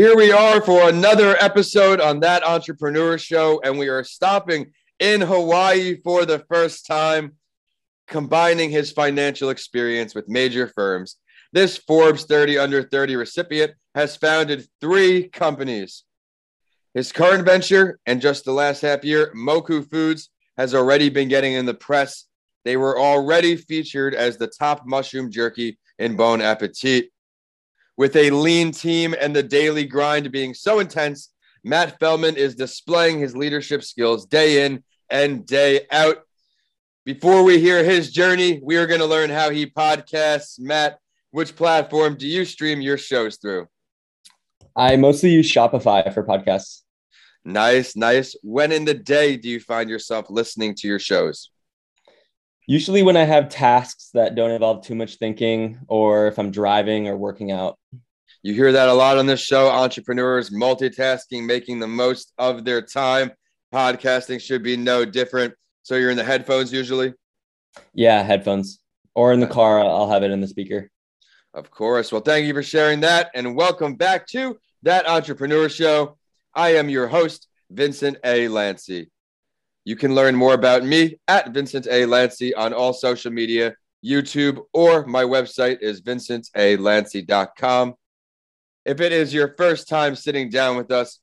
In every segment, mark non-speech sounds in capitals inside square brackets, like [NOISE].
Here we are for another episode on that entrepreneur show, and we are stopping in Hawaii for the first time, combining his financial experience with major firms. This Forbes 30 under 30 recipient has founded three companies. His current venture, and just the last half year, Moku Foods, has already been getting in the press. They were already featured as the top mushroom jerky in Bon Appetit. With a lean team and the daily grind being so intense, Matt Feldman is displaying his leadership skills day in and day out. Before we hear his journey, we are going to learn how he podcasts. Matt, which platform do you stream your shows through? I mostly use Spotify for podcasts. Nice, nice. When in the day do you find yourself listening to your shows? Usually when I have tasks that don't involve too much thinking or if I'm driving or working out. You hear that a lot on this show. Entrepreneurs multitasking, making the most of their time. Podcasting should be no different. So you're in the headphones usually? Yeah, headphones. Or in the car, I'll have it in the speaker. Of course. Well, thank you for sharing that. And welcome back to that entrepreneur show. I am your host, Vincent A. Lancy. You can learn more about me at Vincent A. Lancy on all social media, YouTube, or my website is vincentalancy.com. If it is your first time sitting down with us,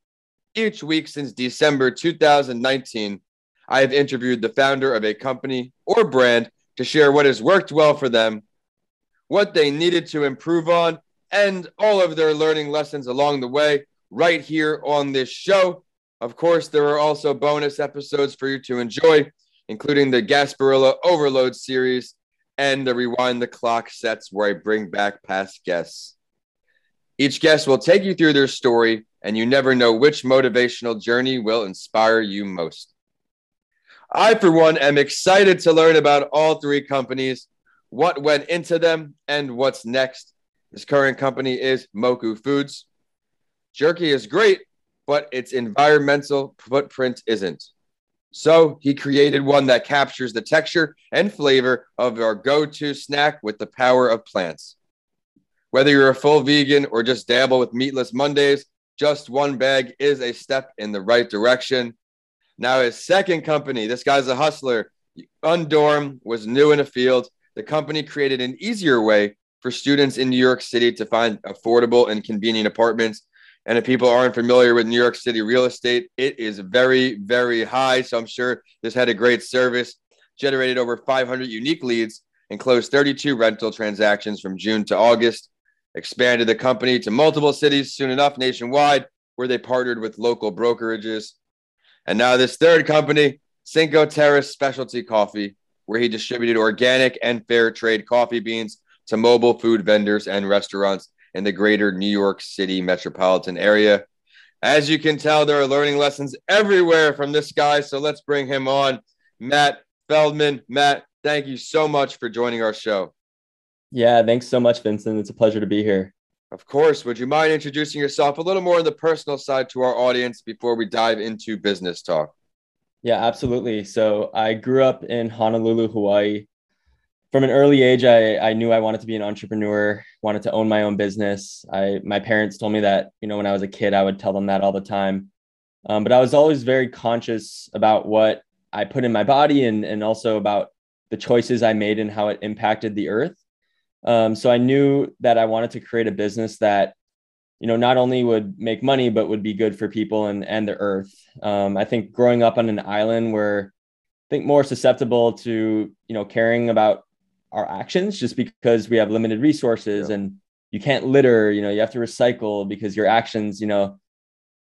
each week since December 2019, I have interviewed the founder of a company or brand to share what has worked well for them, what they needed to improve on, and all of their learning lessons along the way right here on this show. Of course, there are also bonus episodes for you to enjoy, including the Gasparilla Overload series and the Rewind the Clock sets where I bring back past guests. Each guest will take you through their story, and you never know which motivational journey will inspire you most. I, for one, am excited to learn about all three companies, what went into them, and what's next. This current company is Moku Foods. Jerky is great, but its environmental footprint isn't. So he created one that captures the texture and flavor of our go to snack with the power of plants. Whether you're a full vegan or just dabble with meatless Mondays, just one bag is a step in the right direction. Now, his second company, this guy's a hustler. Undorm was new in the field. The company created an easier way for students in New York City to find affordable and convenient apartments and if people aren't familiar with New York City real estate, it is very, very high. So I'm sure this had a great service, generated over 500 unique leads, and closed 32 rental transactions from June to August. Expanded the company to multiple cities soon enough nationwide, where they partnered with local brokerages. And now this third company, Cinco Terrace Specialty Coffee, where he distributed organic and fair trade coffee beans to mobile food vendors and restaurants in the greater New York City metropolitan area. As you can tell, there are learning lessons everywhere from this guy. So let's bring him on. Matt Feldman. Matt, thank you so much for joining our show. Yeah, thanks so much, Vincent. It's a pleasure to be here. Of course. Would you mind introducing yourself a little more on the personal side to our audience before we dive into business talk? Yeah, absolutely. So I grew up in Honolulu, Hawaii from an early age, I, I knew I wanted to be an entrepreneur, wanted to own my own business. I my parents told me that, you know, when I was a kid, I would tell them that all the time. Um, but I was always very conscious about what I put in my body and, and also about the choices I made and how it impacted the earth. Um, so I knew that I wanted to create a business that, you know, not only would make money, but would be good for people and, and the earth. Um, I think growing up on an island where I think more susceptible to, you know, caring about our actions just because we have limited resources yeah. and you can't litter you know you have to recycle because your actions you know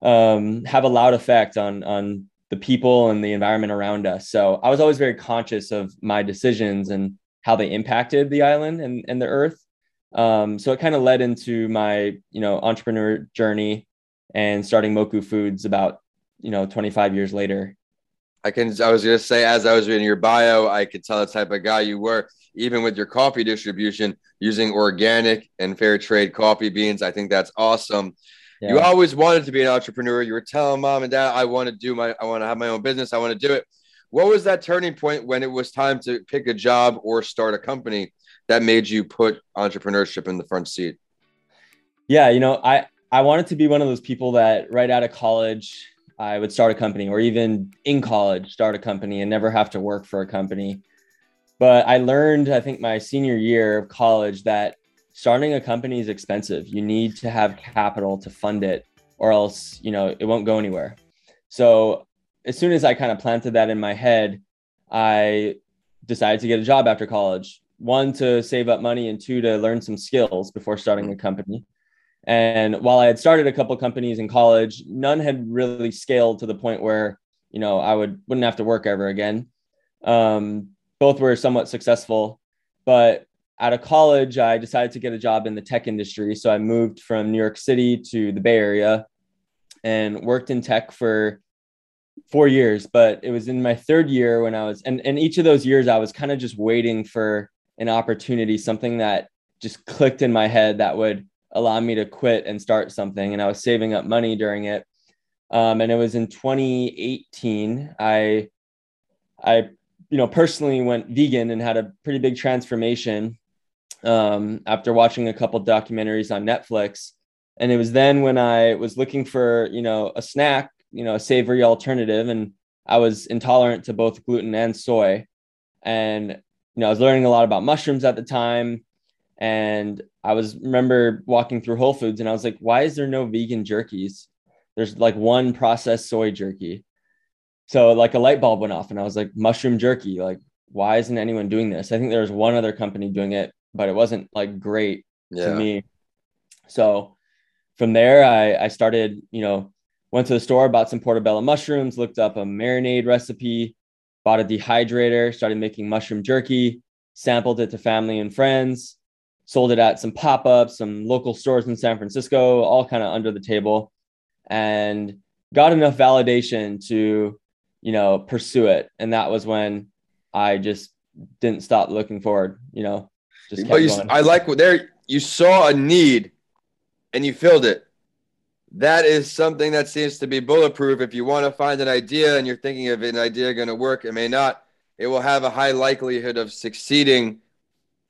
um, have a loud effect on on the people and the environment around us. So i was always very conscious of my decisions and how they impacted the island and, and the earth. Um, so it kind of led into my you know entrepreneur journey and starting moku foods about you know 25 years later I can. I was gonna say, as I was reading your bio, I could tell the type of guy you were even with your coffee distribution using organic and fair trade coffee beans. I think that's awesome. Yeah. You always wanted to be an entrepreneur. You were telling mom and dad, I want to do my, I want to have my own business. I want to do it. What was that turning point when it was time to pick a job or start a company that made you put entrepreneurship in the front seat? Yeah, you know, I I wanted to be one of those people that right out of college, I would start a company or even in college, start a company and never have to work for a company. But I learned, I think, my senior year of college that starting a company is expensive. You need to have capital to fund it, or else, you know, it won't go anywhere. So as soon as I kind of planted that in my head, I decided to get a job after college. One, to save up money, and two, to learn some skills before starting a company. And while I had started a couple companies in college, none had really scaled to the point where, you know, I would wouldn't have to work ever again. Um, both were somewhat successful, but out of college, I decided to get a job in the tech industry. So I moved from New York City to the Bay Area and worked in tech for four years. But it was in my third year when I was, and, and each of those years, I was kind of just waiting for an opportunity, something that just clicked in my head that would allow me to quit and start something. And I was saving up money during it. Um, and it was in 2018. I, I, you know, personally went vegan and had a pretty big transformation um, after watching a couple documentaries on Netflix. And it was then when I was looking for, you know, a snack, you know, a savory alternative, and I was intolerant to both gluten and soy. And you know, I was learning a lot about mushrooms at the time and I was remember walking through Whole Foods and I was like, why is there no vegan jerkies? There's like one processed soy jerky. So like a light bulb went off and I was like, mushroom jerky. Like, why isn't anyone doing this? I think there was one other company doing it, but it wasn't like great yeah. to me. So from there, I, I started, you know, went to the store, bought some portobello mushrooms, looked up a marinade recipe, bought a dehydrator, started making mushroom jerky, sampled it to family and friends sold it at some pop-ups, some local stores in San Francisco, all kind of under the table, and got enough validation to, you know, pursue it. And that was when I just didn't stop looking forward. You know, just but you, going. I like what there you saw a need, and you filled it. That is something that seems to be bulletproof. If you want to find an idea and you're thinking of an idea going to work, it may not. It will have a high likelihood of succeeding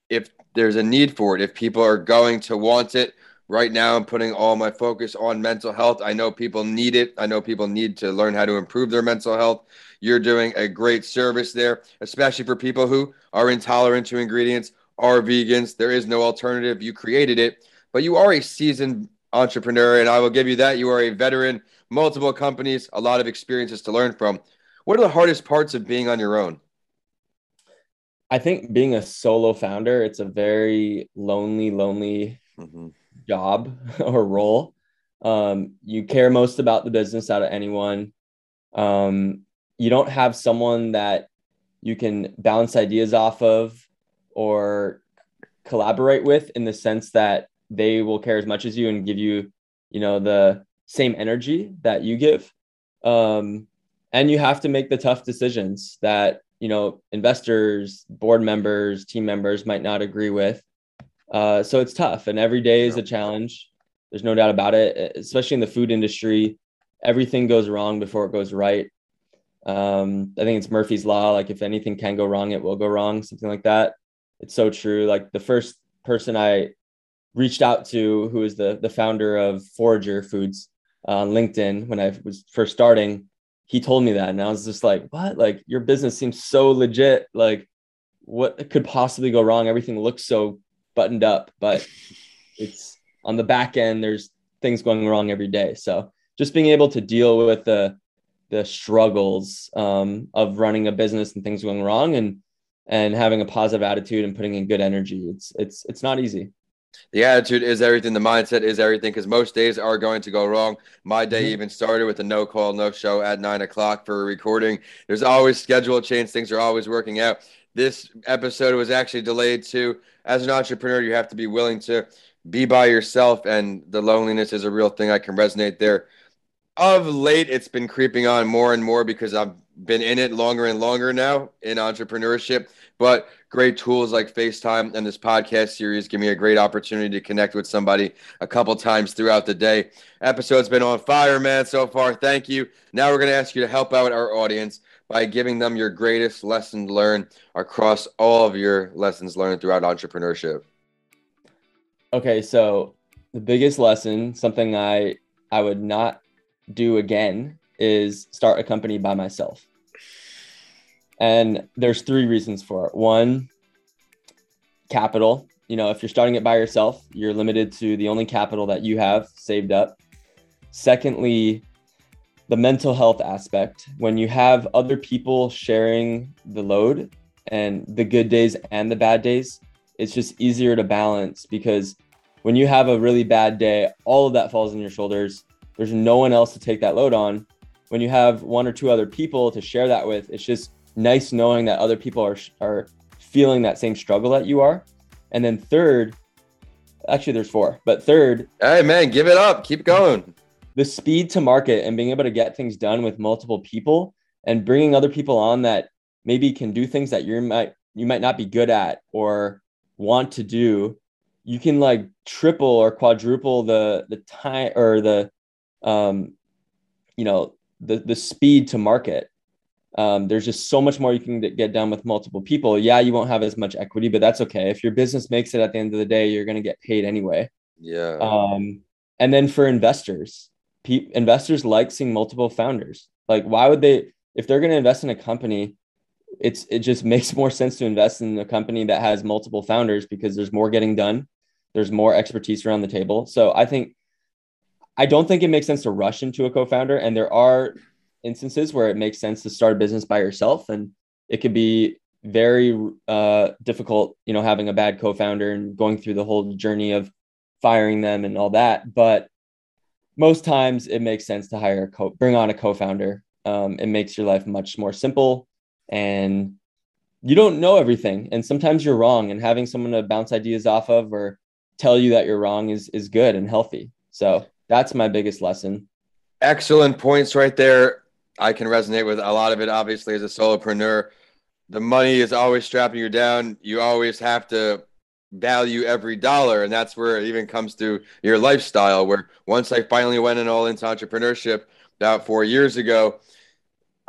if there's a need for it. If people are going to want it right now, I'm putting all my focus on mental health. I know people need it. I know people need to learn how to improve their mental health. You're doing a great service there, especially for people who are intolerant to ingredients, are vegans. There is no alternative. You created it, but you are a seasoned entrepreneur, and I will give you that. You are a veteran, multiple companies, a lot of experiences to learn from. What are the hardest parts of being on your own? I think being a solo founder, it's a very lonely, lonely mm-hmm. job [LAUGHS] or role. Um, you care most about the business out of anyone. Um, you don't have someone that you can bounce ideas off of or collaborate with in the sense that they will care as much as you and give you, you know, the same energy that you give. Um, and you have to make the tough decisions that you know investors board members team members might not agree with. Uh, so it's tough and every day is a challenge. There's no doubt about it especially in the food industry. Everything goes wrong before it goes right. Um, i think it's murphy's law like if anything can go wrong it will go wrong something like that. It's so true. Like the first person i reached out to who is the the founder of forager foods on linkedin when i was first starting he told me that and i was just like what? Like your business seems so legit. Like what could possibly go wrong? Everything looks so buttoned up but [LAUGHS] it's on the back end there's things going wrong every day. So just being able to deal with the the struggles um, of running a business and things going wrong and and having a positive attitude and putting in good energy it's it's it's not easy the attitude is everything. The mindset is everything because most days are going to go wrong. My day mm-hmm. even started with a no call, no show at nine o'clock for a recording. There's always schedule change. Things are always working out. This episode was actually delayed too. As an entrepreneur, you have to be willing to be by yourself, and the loneliness is a real thing. I can resonate there. Of late, it's been creeping on more and more because I've been in it longer and longer now in entrepreneurship. But great tools like FaceTime and this podcast series give me a great opportunity to connect with somebody a couple times throughout the day. Episode's been on fire, man, so far. Thank you. Now we're going to ask you to help out our audience by giving them your greatest lesson learned across all of your lessons learned throughout entrepreneurship. Okay, so the biggest lesson, something I I would not do again, is start a company by myself. And there's three reasons for it. One, capital. You know, if you're starting it by yourself, you're limited to the only capital that you have saved up. Secondly, the mental health aspect. When you have other people sharing the load and the good days and the bad days, it's just easier to balance because when you have a really bad day, all of that falls on your shoulders. There's no one else to take that load on. When you have one or two other people to share that with, it's just nice knowing that other people are are feeling that same struggle that you are. And then third, actually there's four, but third, hey man, give it up, keep going. The speed to market and being able to get things done with multiple people and bringing other people on that maybe can do things that you might you might not be good at or want to do you can like triple or quadruple the the time or the um you know the the speed to market um, there's just so much more you can get done with multiple people. Yeah you won't have as much equity but that's okay. If your business makes it at the end of the day you're going to get paid anyway. Yeah. Um and then for investors pe- investors like seeing multiple founders. Like why would they if they're going to invest in a company it's it just [LAUGHS] makes more sense to invest in a company that has multiple founders because there's more getting done. There's more expertise around the table. So i think i don't think it makes sense to rush into a co-founder and there are instances where it makes sense to start a business by yourself and it could be very uh, difficult you know having a bad co-founder and going through the whole journey of firing them and all that but most times it makes sense to hire a co bring on a co-founder. Um, it makes your life much more simple and you don't know everything and sometimes you're wrong and having someone to bounce ideas off of or tell you that you're wrong is is good and healthy. So that's my biggest lesson. Excellent points right there i can resonate with a lot of it obviously as a solopreneur. The money is always strapping you down. You always have to value every dollar and that's where it even comes to your lifestyle where once i finally went in all into entrepreneurship about four years ago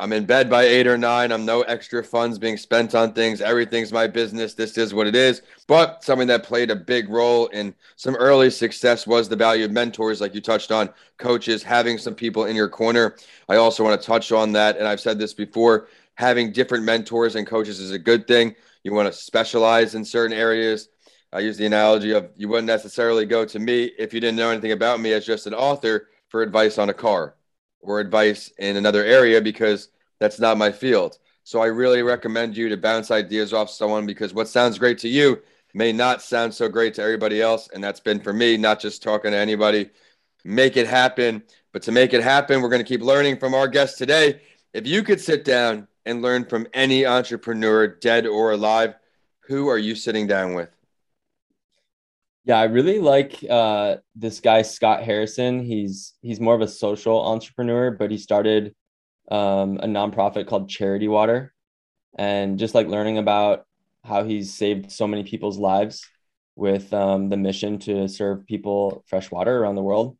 I'm in bed by eight or nine. I'm no extra funds being spent on things. Everything's my business. This is what it is. But something that played a big role in some early success was the value of mentors, like you touched on, coaches, having some people in your corner. I also want to touch on that. And I've said this before having different mentors and coaches is a good thing. You want to specialize in certain areas. I use the analogy of you wouldn't necessarily go to me if you didn't know anything about me as just an author for advice on a car or advice in another area because that's not my field. So I really recommend you to bounce ideas off someone because what sounds great to you may not sound so great to everybody else. And that's been for me, not just talking to anybody. Make it happen. But to make it happen, we're going to keep learning from our guest today. If you could sit down and learn from any entrepreneur, dead or alive, who are you sitting down with? Yeah, I really like uh, this guy Scott Harrison. He's he's more of a social entrepreneur, but he started um, a nonprofit called Charity Water, and just like learning about how he's saved so many people's lives with um, the mission to serve people fresh water around the world.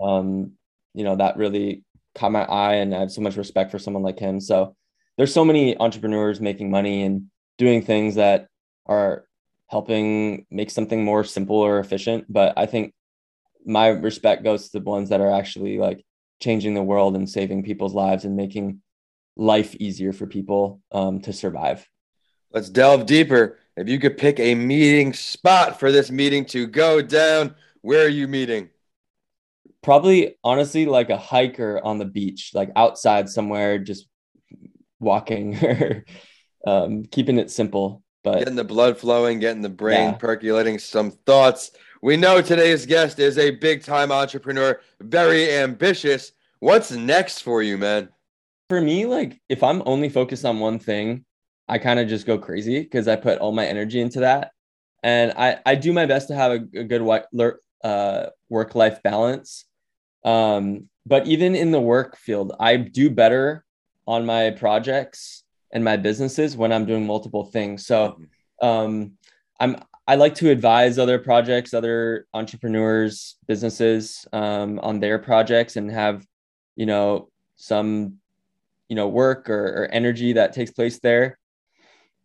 Um, you know that really caught my eye, and I have so much respect for someone like him. So there's so many entrepreneurs making money and doing things that are helping make something more simple or efficient. But I think my respect goes to the ones that are actually like changing the world and saving people's lives and making life easier for people um, to survive. Let's delve deeper. If you could pick a meeting spot for this meeting to go down, where are you meeting? Probably, honestly, like a hiker on the beach, like outside somewhere, just walking [LAUGHS] or um, keeping it simple. But getting the blood flowing, getting the brain yeah. percolating, some thoughts. We know today's guest is a big time entrepreneur, very ambitious. What's next for you, man? For me, like if I'm only focused on one thing, I kind of just go crazy because I put all my energy into that. And I, I do my best to have a, a good uh, work life balance. Um, but even in the work field, I do better on my projects and my businesses when I'm doing multiple things. So mm-hmm. um, I'm I like to advise other projects, other entrepreneurs, businesses um, on their projects and have, you know, some, you know, work or, or energy that takes place there.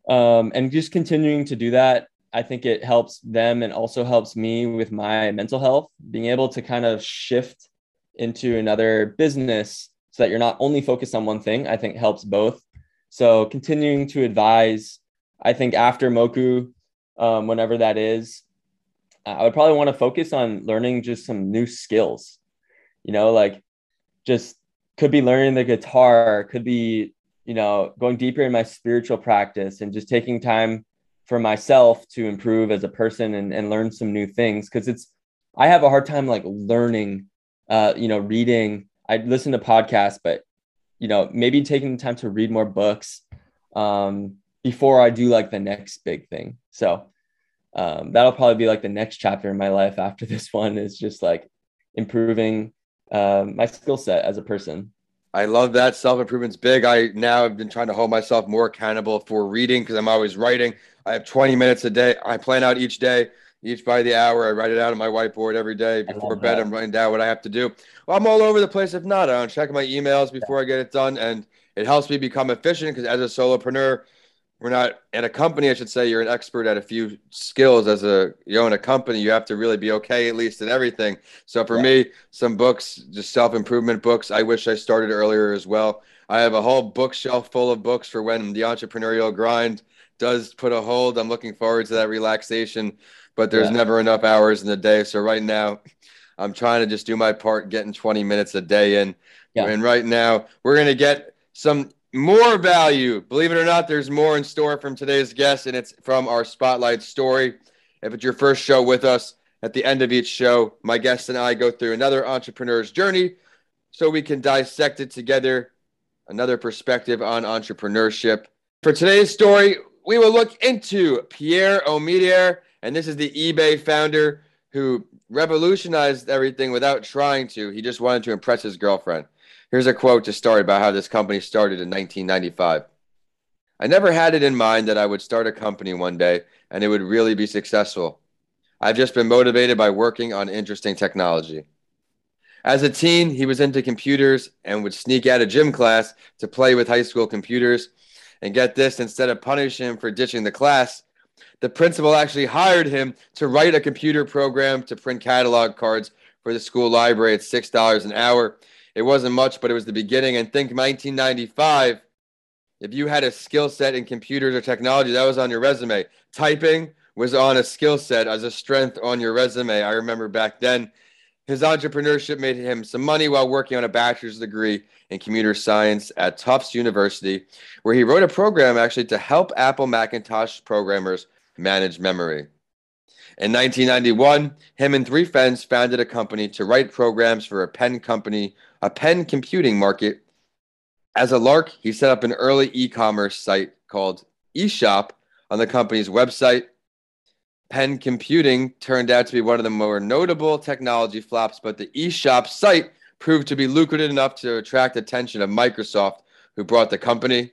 Um, and just continuing to do that I think it helps them and also helps me with my mental health, being able to kind of shift into another business so that you're not only focused on one thing, I think helps both. So continuing to advise, I think after Moku, um, whenever that is, I would probably want to focus on learning just some new skills. You know, like just could be learning the guitar, could be, you know, going deeper in my spiritual practice and just taking time for myself to improve as a person and, and learn some new things. Cause it's, I have a hard time like learning, uh, you know, reading. I listen to podcasts, but, you know, maybe taking the time to read more books um, before I do like the next big thing. So um, that'll probably be like the next chapter in my life after [LAUGHS] this one is just like improving um, my skill set as a person. I love that. Self improvement's big. I now have been trying to hold myself more accountable for reading because I'm always writing. I have 20 minutes a day. I plan out each day, each by the hour. I write it out on my whiteboard every day before bed. That. I'm writing down what I have to do. Well, I'm all over the place. If not, I don't check my emails before I get it done. And it helps me become efficient because as a solopreneur, we're not at a company, I should say you're an expert at a few skills as a you own a company, you have to really be okay at least at everything. So for yeah. me, some books, just self-improvement books. I wish I started earlier as well. I have a whole bookshelf full of books for when the entrepreneurial grind does put a hold. I'm looking forward to that relaxation, but there's yeah. never enough hours in the day. So right now, I'm trying to just do my part, getting 20 minutes a day in. Yeah. And right now, we're going to get some more value. Believe it or not, there's more in store from today's guest, and it's from our Spotlight story. If it's your first show with us, at the end of each show, my guest and I go through another entrepreneur's journey so we can dissect it together, another perspective on entrepreneurship. For today's story, we will look into Pierre Omidyar, and this is the eBay founder who revolutionized everything without trying to. He just wanted to impress his girlfriend. Here's a quote to start about how this company started in 1995. I never had it in mind that I would start a company one day and it would really be successful. I've just been motivated by working on interesting technology. As a teen, he was into computers and would sneak out of gym class to play with high school computers. And get this, instead of punishing him for ditching the class, the principal actually hired him to write a computer program to print catalog cards for the school library at $6 an hour it wasn't much, but it was the beginning. And think 1995, if you had a skill set in computers or technology, that was on your resume. Typing was on a skill set as a strength on your resume. I remember back then. His entrepreneurship made him some money while working on a bachelor's degree in computer science at Tufts University, where he wrote a program actually to help Apple Macintosh programmers manage memory. In 1991, him and three friends founded a company to write programs for a pen company a pen computing market. As a lark, he set up an early e commerce site called eShop on the company's website. Pen computing turned out to be one of the more notable technology flops, but the eShop site proved to be lucrative enough to attract attention of Microsoft, who brought the company.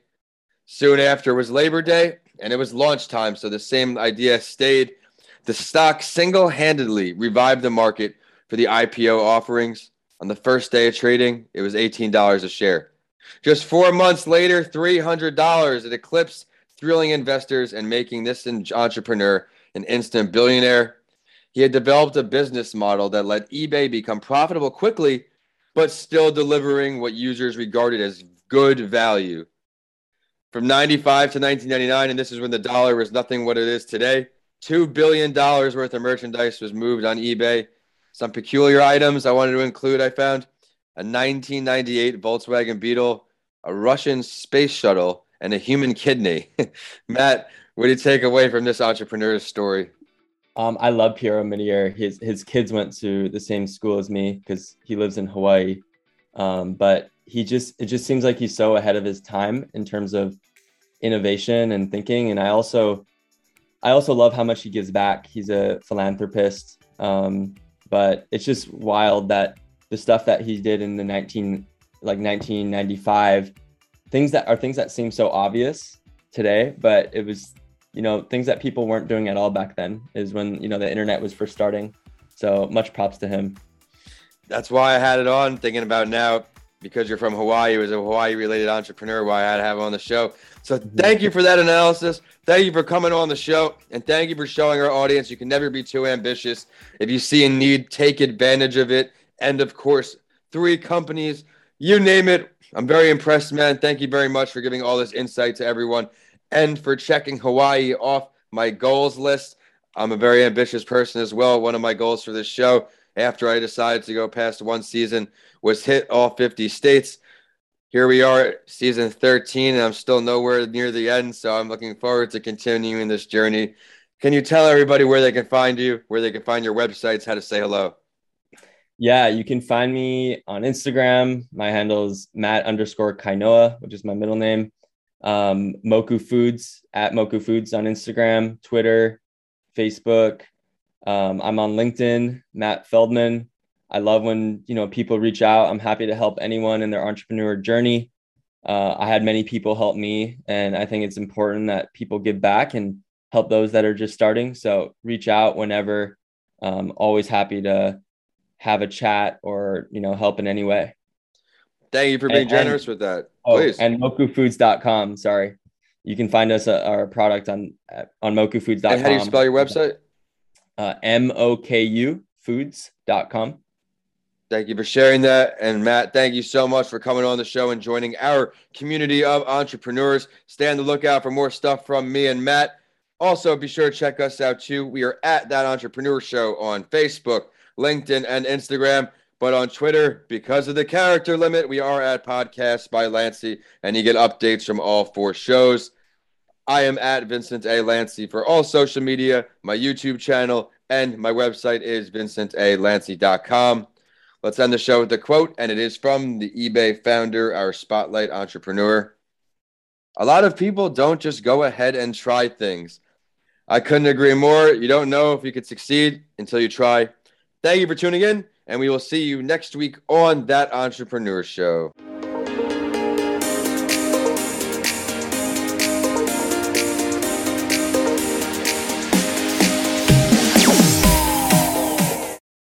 Soon after was Labor Day, and it was launch time, so the same idea stayed. The stock single handedly revived the market for the IPO offerings. On the first day of trading, it was $18 a share. Just four months later, $300. It eclipsed thrilling investors and making this entrepreneur an instant billionaire. He had developed a business model that let eBay become profitable quickly, but still delivering what users regarded as good value. From 95 to 1999, and this is when the dollar was nothing what it is today, $2 billion worth of merchandise was moved on eBay some peculiar items I wanted to include. I found a 1998 Volkswagen Beetle, a Russian space shuttle, and a human kidney. [LAUGHS] Matt, what do you take away from this entrepreneur's story? Um, I love Pierre Omidyar. His his kids went to the same school as me because he lives in Hawaii. Um, but he just it just seems like he's so ahead of his time in terms of innovation and thinking. And I also I also love how much he gives back. He's a philanthropist. Um, but it's just wild that the stuff that he did in the 19 like 1995 things that are things that seem so obvious today but it was you know things that people weren't doing at all back then is when you know the internet was first starting so much props to him that's why i had it on thinking about now because you're from Hawaii, it was a Hawaii related entrepreneur why I had to have on the show. So mm-hmm. thank you for that analysis. Thank you for coming on the show. And thank you for showing our audience you can never be too ambitious. If you see a need, take advantage of it. And of course, three companies, you name it. I'm very impressed, man. Thank you very much for giving all this insight to everyone and for checking Hawaii off my goals list. I'm a very ambitious person as well. One of my goals for this show after I decided to go past one season was hit all 50 states. Here we are, season 13, and I'm still nowhere near the end. So I'm looking forward to continuing this journey. Can you tell everybody where they can find you, where they can find your websites, how to say hello? Yeah, you can find me on Instagram. My handle is Matt underscore Kainoa, which is my middle name. Um, Moku Foods at Moku Foods on Instagram, Twitter, Facebook. Um, I'm on LinkedIn, Matt Feldman. I love when you know people reach out. I'm happy to help anyone in their entrepreneur journey. Uh, I had many people help me, and I think it's important that people give back and help those that are just starting. So reach out whenever. Um, always happy to have a chat or you know help in any way. Thank you for being and, generous and, with that. Oh, Please. and mokufoods.com. Sorry. You can find us uh, our product on on mokufoods.com. And how do you spell your website? Uh, M O K U foods.com. Thank you for sharing that. And Matt, thank you so much for coming on the show and joining our community of entrepreneurs. Stay on the lookout for more stuff from me and Matt. Also, be sure to check us out too. We are at That Entrepreneur Show on Facebook, LinkedIn, and Instagram. But on Twitter, because of the character limit, we are at Podcasts by Lancy, and you get updates from all four shows. I am at Vincent A. Lancy for all social media, my YouTube channel, and my website is vincentalancy.com. Let's end the show with a quote, and it is from the eBay founder, our spotlight entrepreneur. A lot of people don't just go ahead and try things. I couldn't agree more. You don't know if you could succeed until you try. Thank you for tuning in, and we will see you next week on That Entrepreneur Show.